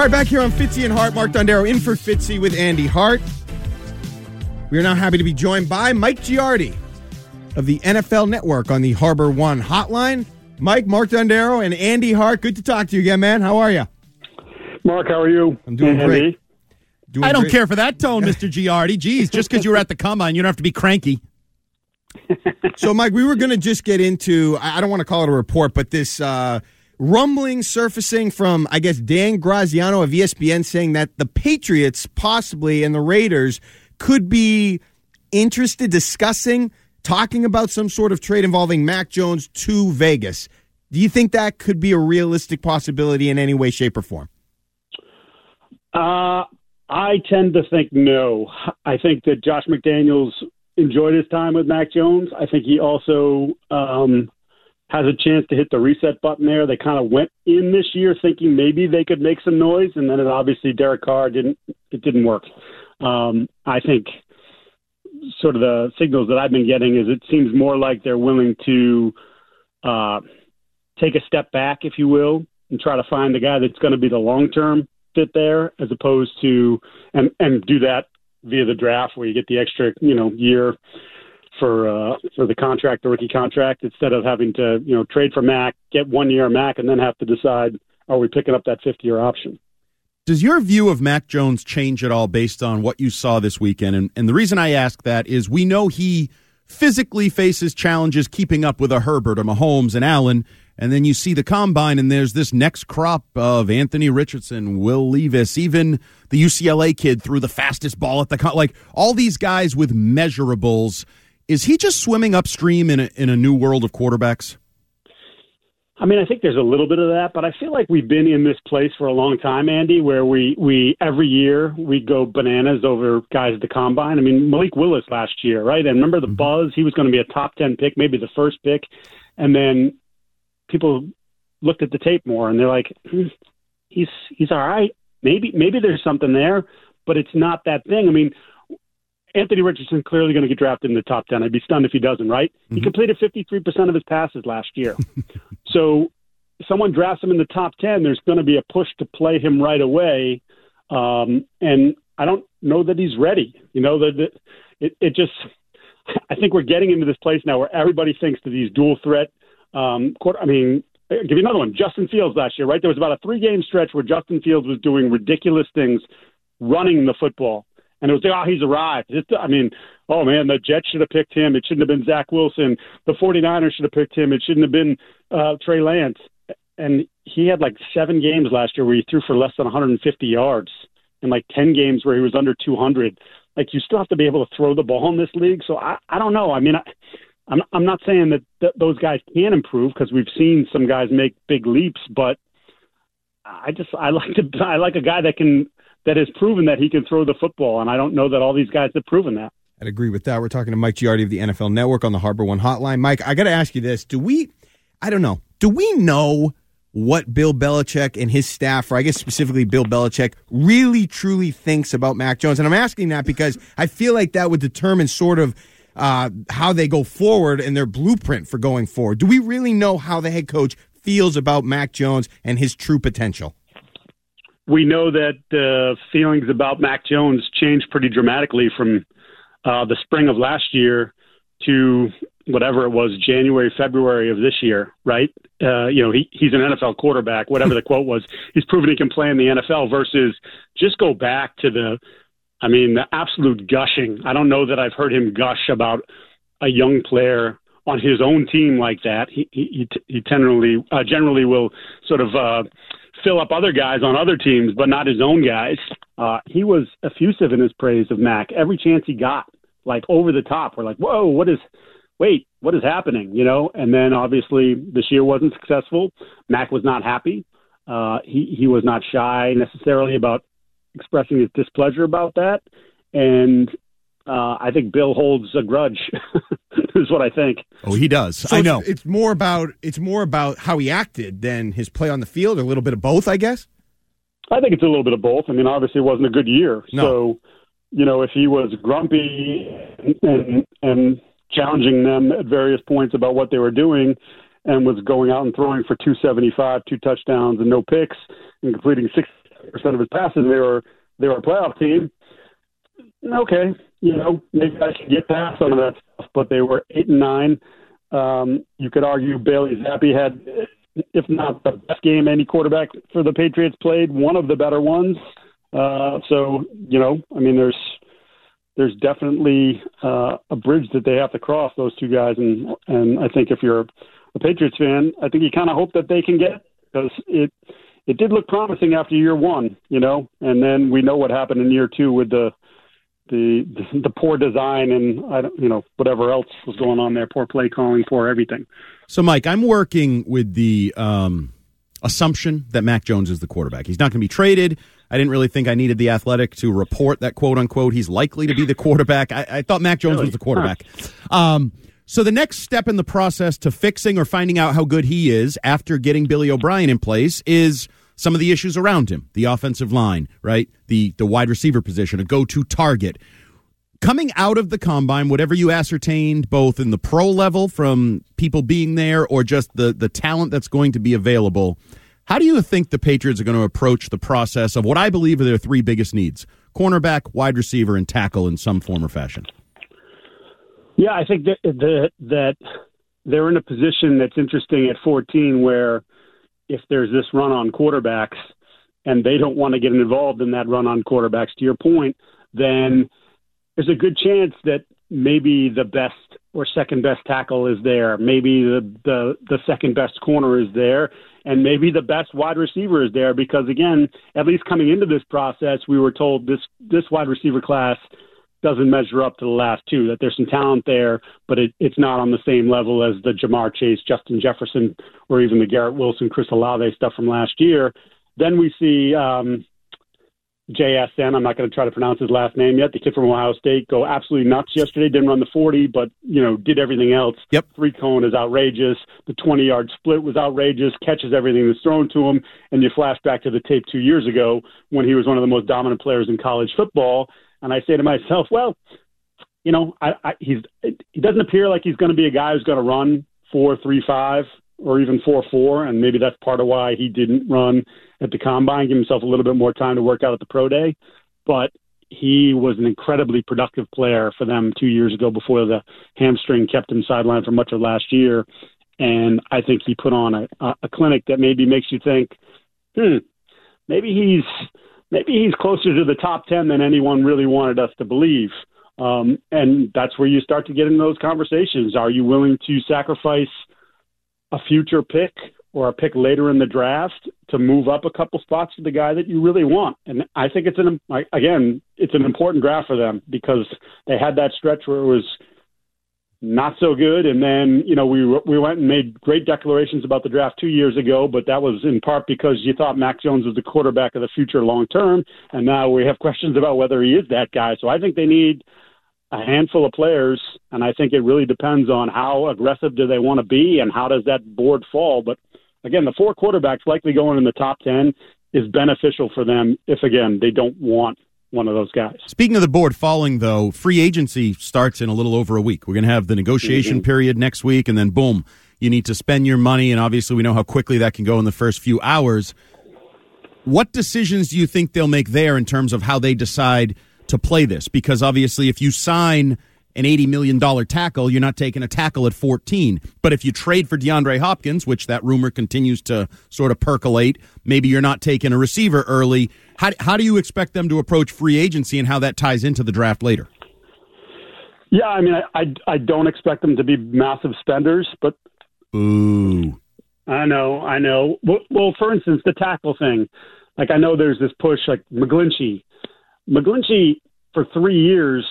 All right, back here on Fitzy and Hart, Mark Dondero in for Fitzy with Andy Hart. We are now happy to be joined by Mike Giardi of the NFL Network on the Harbor One Hotline. Mike, Mark Dondero, and Andy Hart. Good to talk to you again, man. How are you? Mark, how are you? I'm doing Andy? great. Doing I don't great. care for that tone, Mr. Giardi. Geez, just because you were at the combine, you don't have to be cranky. So, Mike, we were going to just get into, I I don't want to call it a report, but this uh, rumbling surfacing from, I guess, Dan Graziano of ESPN saying that the Patriots possibly and the Raiders could be interested, discussing, talking about some sort of trade involving Mac Jones to Vegas. Do you think that could be a realistic possibility in any way, shape, or form? Uh, I tend to think no. I think that Josh McDaniels enjoyed his time with Mac Jones. I think he also um, has a chance to hit the reset button there. They kind of went in this year thinking maybe they could make some noise, and then it obviously Derek Carr didn't. It didn't work. Um, I think sort of the signals that I've been getting is it seems more like they're willing to uh, take a step back, if you will, and try to find the guy that's going to be the long term fit there, as opposed to and and do that via the draft where you get the extra you know year for uh, for the contract, the rookie contract, instead of having to you know trade for Mac, get one year Mac, and then have to decide are we picking up that fifth year option. Does your view of Mac Jones change at all based on what you saw this weekend? And, and the reason I ask that is we know he physically faces challenges keeping up with a Herbert, a Mahomes, and Allen. And then you see the combine, and there's this next crop of Anthony Richardson, Will Levis, even the UCLA kid threw the fastest ball at the con- like all these guys with measurables. Is he just swimming upstream in a, in a new world of quarterbacks? I mean, I think there's a little bit of that, but I feel like we've been in this place for a long time, Andy, where we we every year we go bananas over guys at the combine. I mean, Malik Willis last year, right? And remember the buzz? He was going to be a top ten pick, maybe the first pick, and then people looked at the tape more and they're like, hmm, he's he's all right. Maybe maybe there's something there, but it's not that thing. I mean, Anthony Richardson clearly going to get drafted in the top 10. I'd be stunned if he doesn't, right? He completed 53% of his passes last year. so someone drafts him in the top 10, there's going to be a push to play him right away. Um, and I don't know that he's ready. You know, that that- it, it just, I think we're getting into this place now where everybody thinks that these dual threat, um, quarter, I mean, I'll give you another one. Justin Fields last year, right? There was about a three game stretch where Justin Fields was doing ridiculous things running the football. And it was, oh, he's arrived. It's, I mean, oh, man, the Jets should have picked him. It shouldn't have been Zach Wilson. The 49ers should have picked him. It shouldn't have been uh, Trey Lance. And he had like seven games last year where he threw for less than 150 yards and like 10 games where he was under 200. Like, you still have to be able to throw the ball in this league. So I, I don't know. I mean, I, I'm, I'm not saying that th- those guys can improve because we've seen some guys make big leaps, but I just I like to I like a guy that can that has proven that he can throw the football, and I don't know that all these guys have proven that. I'd agree with that. We're talking to Mike Giardi of the NFL Network on the Harbor One Hotline. Mike, I got to ask you this: Do we? I don't know. Do we know what Bill Belichick and his staff, or I guess specifically Bill Belichick, really truly thinks about Mac Jones? And I'm asking that because I feel like that would determine sort of uh, how they go forward and their blueprint for going forward. Do we really know how the head coach feels about Mac Jones and his true potential? We know that uh, feelings about Mac Jones changed pretty dramatically from uh, the spring of last year to whatever it was, January, February of this year, right? Uh, you know, he, he's an NFL quarterback, whatever the quote was. He's proven he can play in the NFL versus just go back to the I mean, the absolute gushing. I don't know that I've heard him gush about a young player on his own team like that. He he he generally uh, generally will sort of uh, fill up other guys on other teams, but not his own guys. Uh, he was effusive in his praise of Mac every chance he got, like over the top. We're like, whoa, what is? Wait, what is happening? You know. And then obviously this year wasn't successful. Mac was not happy. Uh, he he was not shy necessarily about expressing his displeasure about that, and uh, I think Bill holds a grudge. is what I think. Oh, he does. So I know. It's, it's more about it's more about how he acted than his play on the field, or a little bit of both, I guess. I think it's a little bit of both. I mean, obviously, it wasn't a good year. No. So, you know, if he was grumpy and and challenging them at various points about what they were doing, and was going out and throwing for 275, two touchdowns and no picks, and completing 60% of his passes, they were they were a playoff team. Okay, you know, maybe I should get past some of that stuff, but they were eight and nine. Um, you could argue Bailey Zappe had, if not the best game any quarterback for the Patriots played, one of the better ones. Uh, so you know, I mean, there's there's definitely uh, a bridge that they have to cross those two guys, and and I think if you're a Patriots fan, I think you kind of hope that they can get because it it did look promising after year one, you know, and then we know what happened in year two with the the the poor design and I don't, you know whatever else was going on there, poor play calling, poor everything. So, Mike, I'm working with the um, assumption that Mac Jones is the quarterback. He's not going to be traded. I didn't really think I needed the athletic to report that quote unquote he's likely to be the quarterback. I, I thought Mac Jones Really? was the quarterback. Um, so the next step in the process to fixing or finding out how good he is after getting Billy O'Brien in place is some of the issues around him, the offensive line, right? The the wide receiver position, a go-to target. Coming out of the combine, whatever you ascertained, both in the pro level from people being there or just the the talent that's going to be available, how do you think the Patriots are going to approach the process of what I believe are their three biggest needs: cornerback, wide receiver, and tackle in some form or fashion? Yeah, I think that that that they're in a position that's interesting at 14, where if there's this run on quarterbacks and they don't want to get involved in that run on quarterbacks, to your point, then there's a good chance that maybe the best or second best tackle is there, maybe the the, the second best corner is there, and maybe the best wide receiver is there because again, at least coming into this process, we were told this this wide receiver class doesn't measure up to the last two. That there's some talent there, but it, it's not on the same level as the Ja'Marr Chase, Justin Jefferson, or even the Garrett Wilson, Chris Olave stuff from last year. Then we see um, JSN. I'm not going to try to pronounce his last name yet. The kid from Ohio State go absolutely nuts yesterday. Didn't run the 40, but you know did everything else. Yep. Three cone is outrageous. The 20 yard split was outrageous. Catches everything that's thrown to him. And you flash back to the tape two years ago when he was one of the most dominant players in college football. And I say to myself, well, you know, I, I, he's he doesn't appear like he's going to be a guy who's going to run four three five or even four four, and maybe that's part of why he didn't run at the combine, give himself a little bit more time to work out at the pro day. But he was an incredibly productive player for them two years ago before the hamstring kept him sidelined for much of last year. And I think he put on a, a clinic that maybe makes you think, hmm, maybe he's maybe he's closer to the top 10 than anyone really wanted us to believe. Um, and that's where you start to get into those conversations. Are you willing to sacrifice a future pick or a pick later in the draft to move up a couple spots to the guy that you really want? And I think it's an, again, it's an important draft for them because they had that stretch where it was not so good. And then, you know, we we went and made great declarations about the draft two years ago, but that was in part because you thought Mac Jones was the quarterback of the future long term, and now we have questions about whether he is that guy. So I think they need a handful of players, and I think it really depends on how aggressive do they want to be and how does that board fall. But again, the four quarterbacks likely going in the top ten is beneficial for them if again they don't want one of those guys. Speaking of the board falling, though, free agency starts in a little over a week. We're going to have the negotiation Mm-hmm. period next week, and then boom, you need to spend your money. And obviously, we know how quickly that can go in the first few hours. What decisions do you think they'll make there in terms of how they decide to play this? Because obviously, if you sign an $80 million tackle, you're not taking a tackle at 14. But if you trade for DeAndre Hopkins, which that rumor continues to sort of percolate, maybe you're not taking a receiver early. How, how do you expect them to approach free agency and how that ties into the draft later? Yeah, I mean, I, I, I don't expect them to be massive spenders, but. Ooh. I know, I know. Well, well, for instance, the tackle thing. Like, I know there's this push, like McGlinchey. McGlinchey, for three years,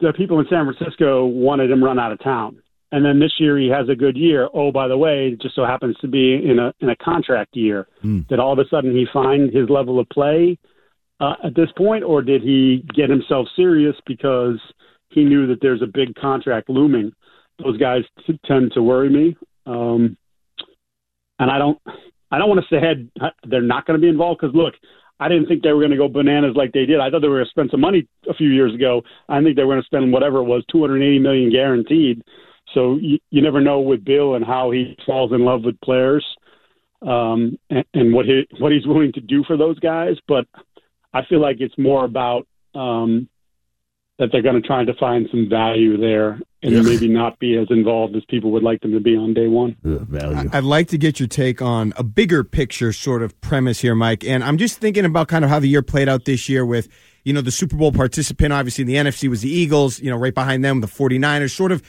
the people in San Francisco wanted him run out of town. And then this year he has a good year. Oh, by the way, it just so happens to be in a in a contract year. Mm. Did all of a sudden he find his level of play uh, at this point, or did he get himself serious because he knew that there's a big contract looming? Those guys t- tend to worry me, um, and I don't I don't want to say they're not going to be involved because look, I didn't think they were going to go bananas like they did. I thought they were going to spend some money a few years ago. I think they were going to spend whatever it was, 280 million guaranteed. So you, you never know with Bill and how he falls in love with players, um, and, and what he what he's willing to do for those guys. But I feel like it's more about um, that they're going to try to find some value there and yeah. maybe not be as involved as people would like them to be on day one. value. I'd like to get your take on a bigger picture sort of premise here, Mike. And I'm just thinking about kind of how the year played out this year with, you know, the Super Bowl participant, obviously in the NFC was the Eagles, you know, right behind them, the 49ers, sort of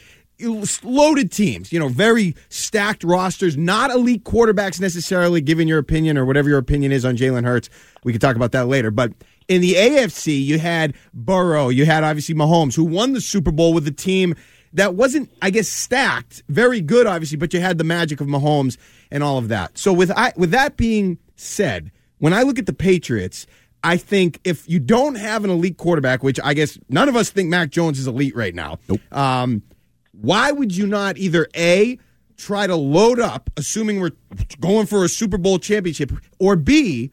loaded teams, you know, very stacked rosters, not elite quarterbacks necessarily, given your opinion or whatever your opinion is on Jalen Hurts. We can talk about that later. But in the AFC, you had Burrow, you had obviously Mahomes, who won the Super Bowl with a team that wasn't, I guess, stacked. Very good, obviously, but you had the magic of Mahomes and all of that. So with I, with that being said, when I look at the Patriots, I think if you don't have an elite quarterback, which I guess none of us think Mac Jones is elite right now, nope. um, why would you not either A, try to load up, assuming we're going for a Super Bowl championship, or B,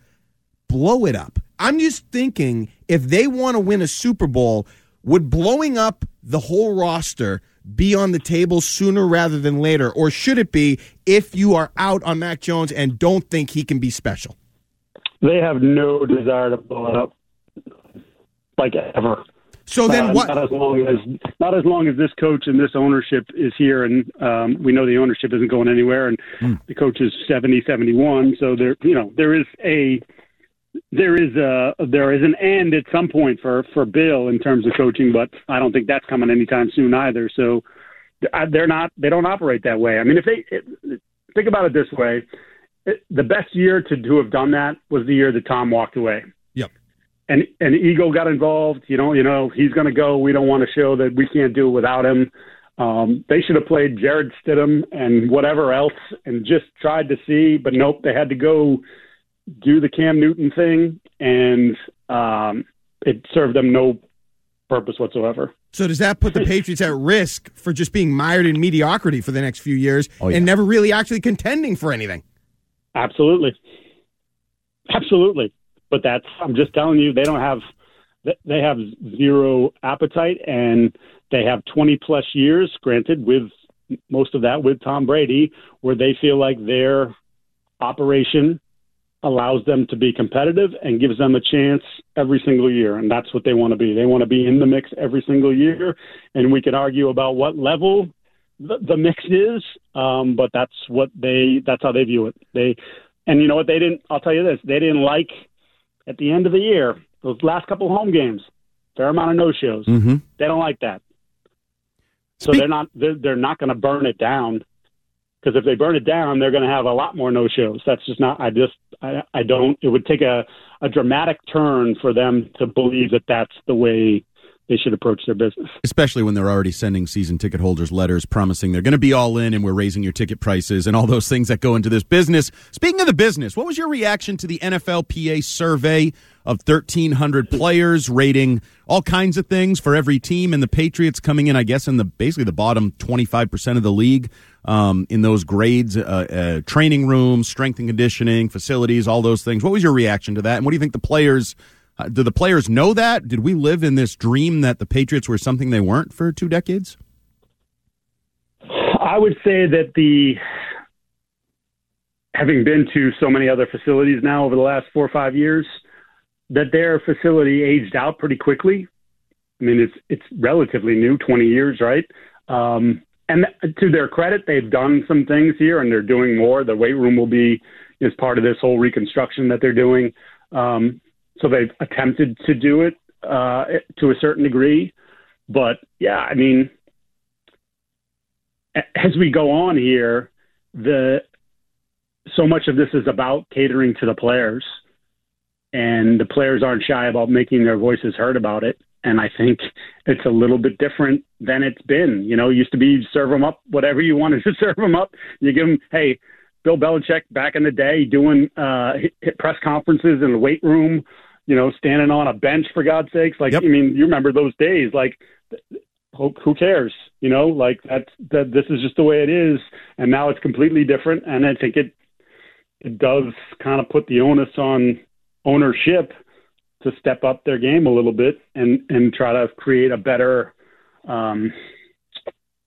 blow it up? I'm just thinking if they want to win a Super Bowl, would blowing up the whole roster be on the table sooner rather than later? Or should it be if you are out on Mac Jones and don't think he can be special? They have no desire to blow it up, like ever. So then, uh, what? Not as long as not as long as this coach and this ownership is here, and um, we know the ownership isn't going anywhere, and mm. the coach is 70, 71. So there, you know, there is a there is a there is an end at some point for for Bill in terms of coaching, but I don't think that's coming anytime soon either. So they're not they don't operate that way. I mean, if they think about it this way, the best year to to have done that was the year that Tom walked away. Yep. And and ego got involved. You know, you know he's going to go. We don't want to show that we can't do it without him. Um, they should have played Jarrett Stidham and whatever else, and just tried to see. But nope, they had to go do the Cam Newton thing, and um, it served them no purpose whatsoever. So does that put the Patriots at risk for just being mired in mediocrity for the next few years oh, yeah. and never really actually contending for anything? Absolutely, absolutely. But that's I'm just telling you they don't have they have zero appetite and they have 20 plus years granted with most of that with Tom Brady where they feel like their operation allows them to be competitive and gives them a chance every single year. And that's what they want to be. They want to be in the mix every single year. And we could argue about what level the, the mix is, um, but that's what they, that's how they view it. They, and you know what? They didn't, I'll tell you this, they didn't like at the end of the year, those last couple home games, fair amount of no shows. Mm-hmm. They don't like that. So they're not, they're, they're not going to burn it down because if they burn it down, they're going to have a lot more no shows. That's just not. I just I, I don't. It would take a a dramatic turn for them to believe that that's the way they should approach their business. Especially when they're already sending season ticket holders letters promising they're going to be all in and we're raising your ticket prices and all those things that go into this business. Speaking of the business, what was your reaction to the NFLPA survey of 1,300 players rating all kinds of things for every team and the Patriots coming in, I guess, in the basically the bottom 25% of the league um, in those grades, uh, uh, training rooms, strength and conditioning, facilities, all those things. What was your reaction to that? And what do you think the players – uh, do the players know that? Did we live in this dream that the Patriots were something they weren't for two decades? I would say that the having been to so many other facilities now over the last four or five years, that their facility aged out pretty quickly. I mean, it's it's relatively new, 20 years, right? Um, and to their credit, they've done some things here, and they're doing more. The weight room will be is part of this whole reconstruction that they're doing. Um, so they've attempted to do it uh, to a certain degree, but yeah, I mean, as we go on here, the so much of this is about catering to the players, and the players aren't shy about making their voices heard about it. And I think it's a little bit different than it's been. You know, it used to be serve them up whatever you wanted to serve them up. You give them, hey, Bill Belichick back in the day doing uh, press conferences in the weight room, you know, standing on a bench for God's sakes. Like, yep. I mean, you remember those days? Like, who, cares? You know, like that. That this is just the way it is, and now it's completely different. And I think it it does kind of put the onus on ownership to step up their game a little bit and and try to create a better um,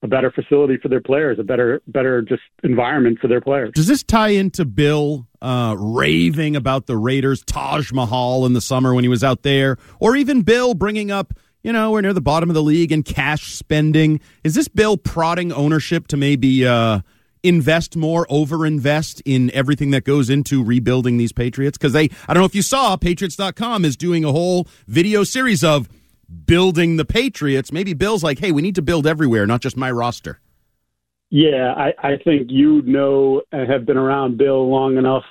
a better facility for their players, a better better just environment for their players. Does this tie into Bill uh, raving about the Raiders Taj Mahal in the summer when he was out there, or even Bill bringing up? You know, we're near the bottom of the league and cash spending. Is this Bill prodding ownership to maybe uh, invest more, overinvest in everything that goes into rebuilding these Patriots? Because they, I don't know if you saw, Patriots.com is doing a whole video series of building the Patriots. Maybe Bill's like, hey, we need to build everywhere, not just my roster. Yeah, I, I think you know and have been around Bill long enough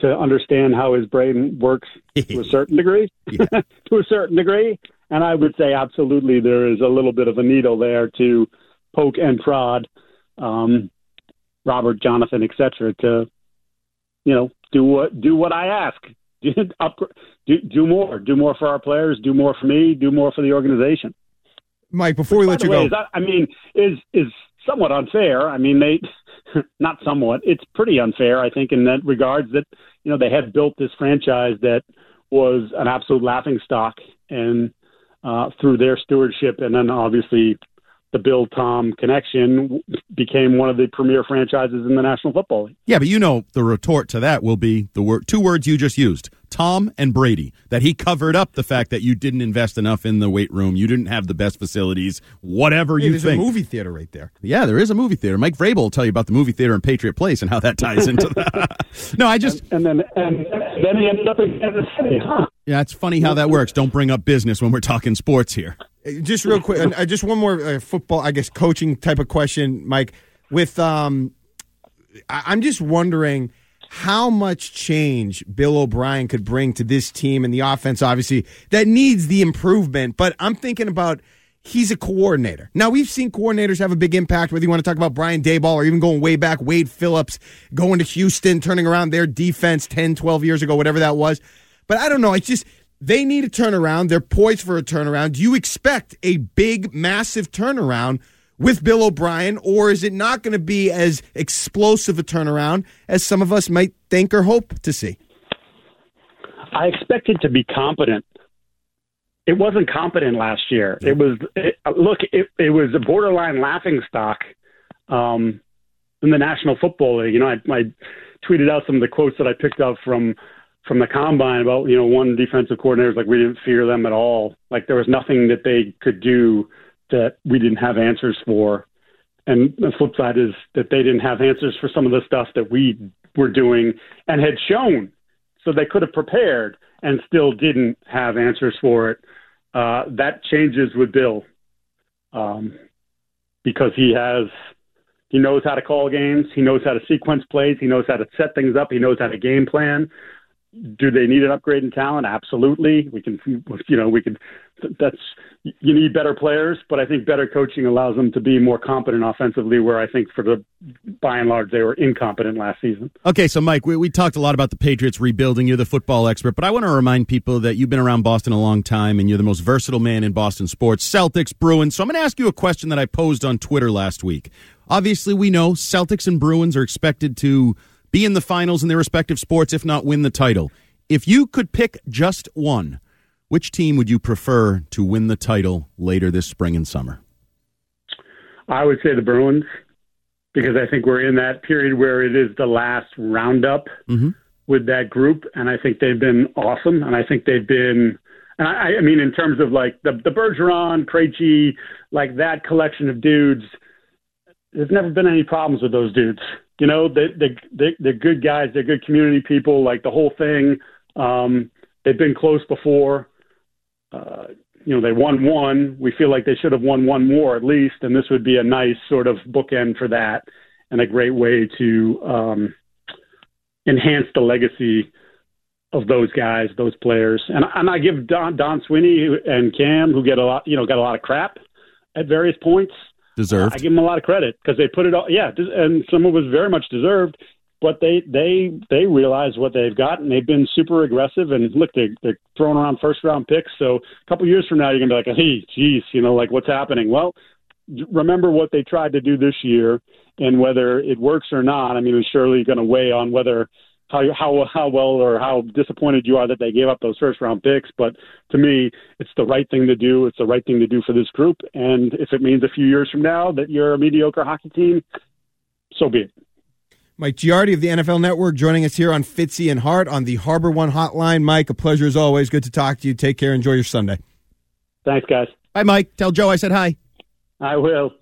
to understand how his brain works to a certain degree. to a certain degree. And I would say absolutely there is a little bit of a needle there to poke and prod. Um, Robert, Jonathan, etc. to you know do what do what I ask. Up, do, do more, do more for our players, do more for me, do more for the organization. Mike, before we let you way, go, that, I mean, is is somewhat unfair. I mean, they not somewhat. It's pretty unfair, I think, in that regards that you know they had built this franchise that was an absolute laughing stock, and uh, through their stewardship, and then obviously the Bill Tom connection became one of the premier franchises in the National Football League. Yeah, but you know the retort to that will be the word two words you just used. Tom and Brady, that he covered up the fact that you didn't invest enough in the weight room, you didn't have the best facilities, whatever hey, you there's think. a movie theater right there. Yeah, there is a movie theater. Mike Vrabel will tell you about the movie theater in Patriot Place and how that ties into that. no, I just and, and, then and then he ended up in Kansas City, huh? Yeah, it's funny how that works. Don't bring up business when we're talking sports here. Just real quick, uh, just one more uh, football, I guess, coaching type of question, Mike. With um, I- I'm just wondering how much change Bill O'Brien could bring to this team and the offense, obviously, that needs the improvement. But I'm thinking about he's a coordinator. Now, we've seen coordinators have a big impact, whether you want to talk about Brian Daboll or even going way back, Wade Phillips, going to Houston, turning around their defense 10, 12 years ago, whatever that was. But I don't know. It's just they need a turnaround. They're poised for a turnaround. Do you expect a big, massive turnaround with Bill O'Brien, or is it not going to be as explosive a turnaround as some of us might think or hope to see? I expect it to be competent. It wasn't competent last year. It was it, look. It, it was a borderline laughing stock um, in the National Football League. You know, I, I tweeted out some of the quotes that I picked up from from the combine about you know one defensive coordinator like we didn't fear them at all. Like there was nothing that they could do that we didn't have answers for. And the flip side is that they didn't have answers for some of the stuff that we were doing and had shown. So they could have prepared and still didn't have answers for it. Uh, that changes with Bill um, because he has he knows how to call games. He knows how to sequence plays. He knows how to set things up. He knows how to game plan do they need an upgrade in talent? Absolutely. We can, you know, we can. That's you need better players, but I think better coaching allows them to be more competent offensively. Where I think for the by and large they were incompetent last season. Okay, so Mike, we, we talked a lot about the Patriots rebuilding. You're the football expert, but I want to remind people that you've been around Boston a long time and you're the most versatile man in Boston sports. Celtics, Bruins. So I'm going to ask you a question that I posed on Twitter last week. Obviously, we know Celtics and Bruins are expected to be in the finals in their respective sports, if not win the title. If you could pick just one, which team would you prefer to win the title later this spring and summer? I would say the Bruins because I think we're in that period where it is the last roundup mm-hmm. with that group, and I think they've been awesome, and I think they've been And I, I mean, in terms of like the the Bergeron, Krejci, like that collection of dudes, there's never been any problems with those dudes. You know, they they they they're good guys. They're good community people. Like the whole thing. Um, they've been close before. Uh, you know, they won one. We feel like they should have won one more at least, and this would be a nice sort of bookend for that, and a great way to um, enhance the legacy of those guys, those players. And, and I give Don, Don Sweeney and Cam, who get a lot, you know, got a lot of crap at various points. Deserved. I give them a lot of credit because they put it all. Yeah, and some of it was very much deserved. But they they they realize what they've got, and they've been super aggressive. And look, they're, they're throwing around first round picks. So a couple years from now, you're gonna be like, hey, geez, you know, like what's happening? Well, remember what they tried to do this year, and whether it works or not. I mean, it's surely going to weigh on whether how how how well or how disappointed you are that they gave up those first round picks. But to me, it's the right thing to do. It's the right thing to do for this group. And if it means a few years from now that you're a mediocre hockey team, so be it. Mike Giardi of the NFL Network joining us here on Fitzy and Hart on the Harbor One Hotline. Mike, a pleasure as always. Good to talk to you. Take care. Enjoy your Sunday. Thanks, guys. Bye, Mike. Tell Joe I said hi. I will.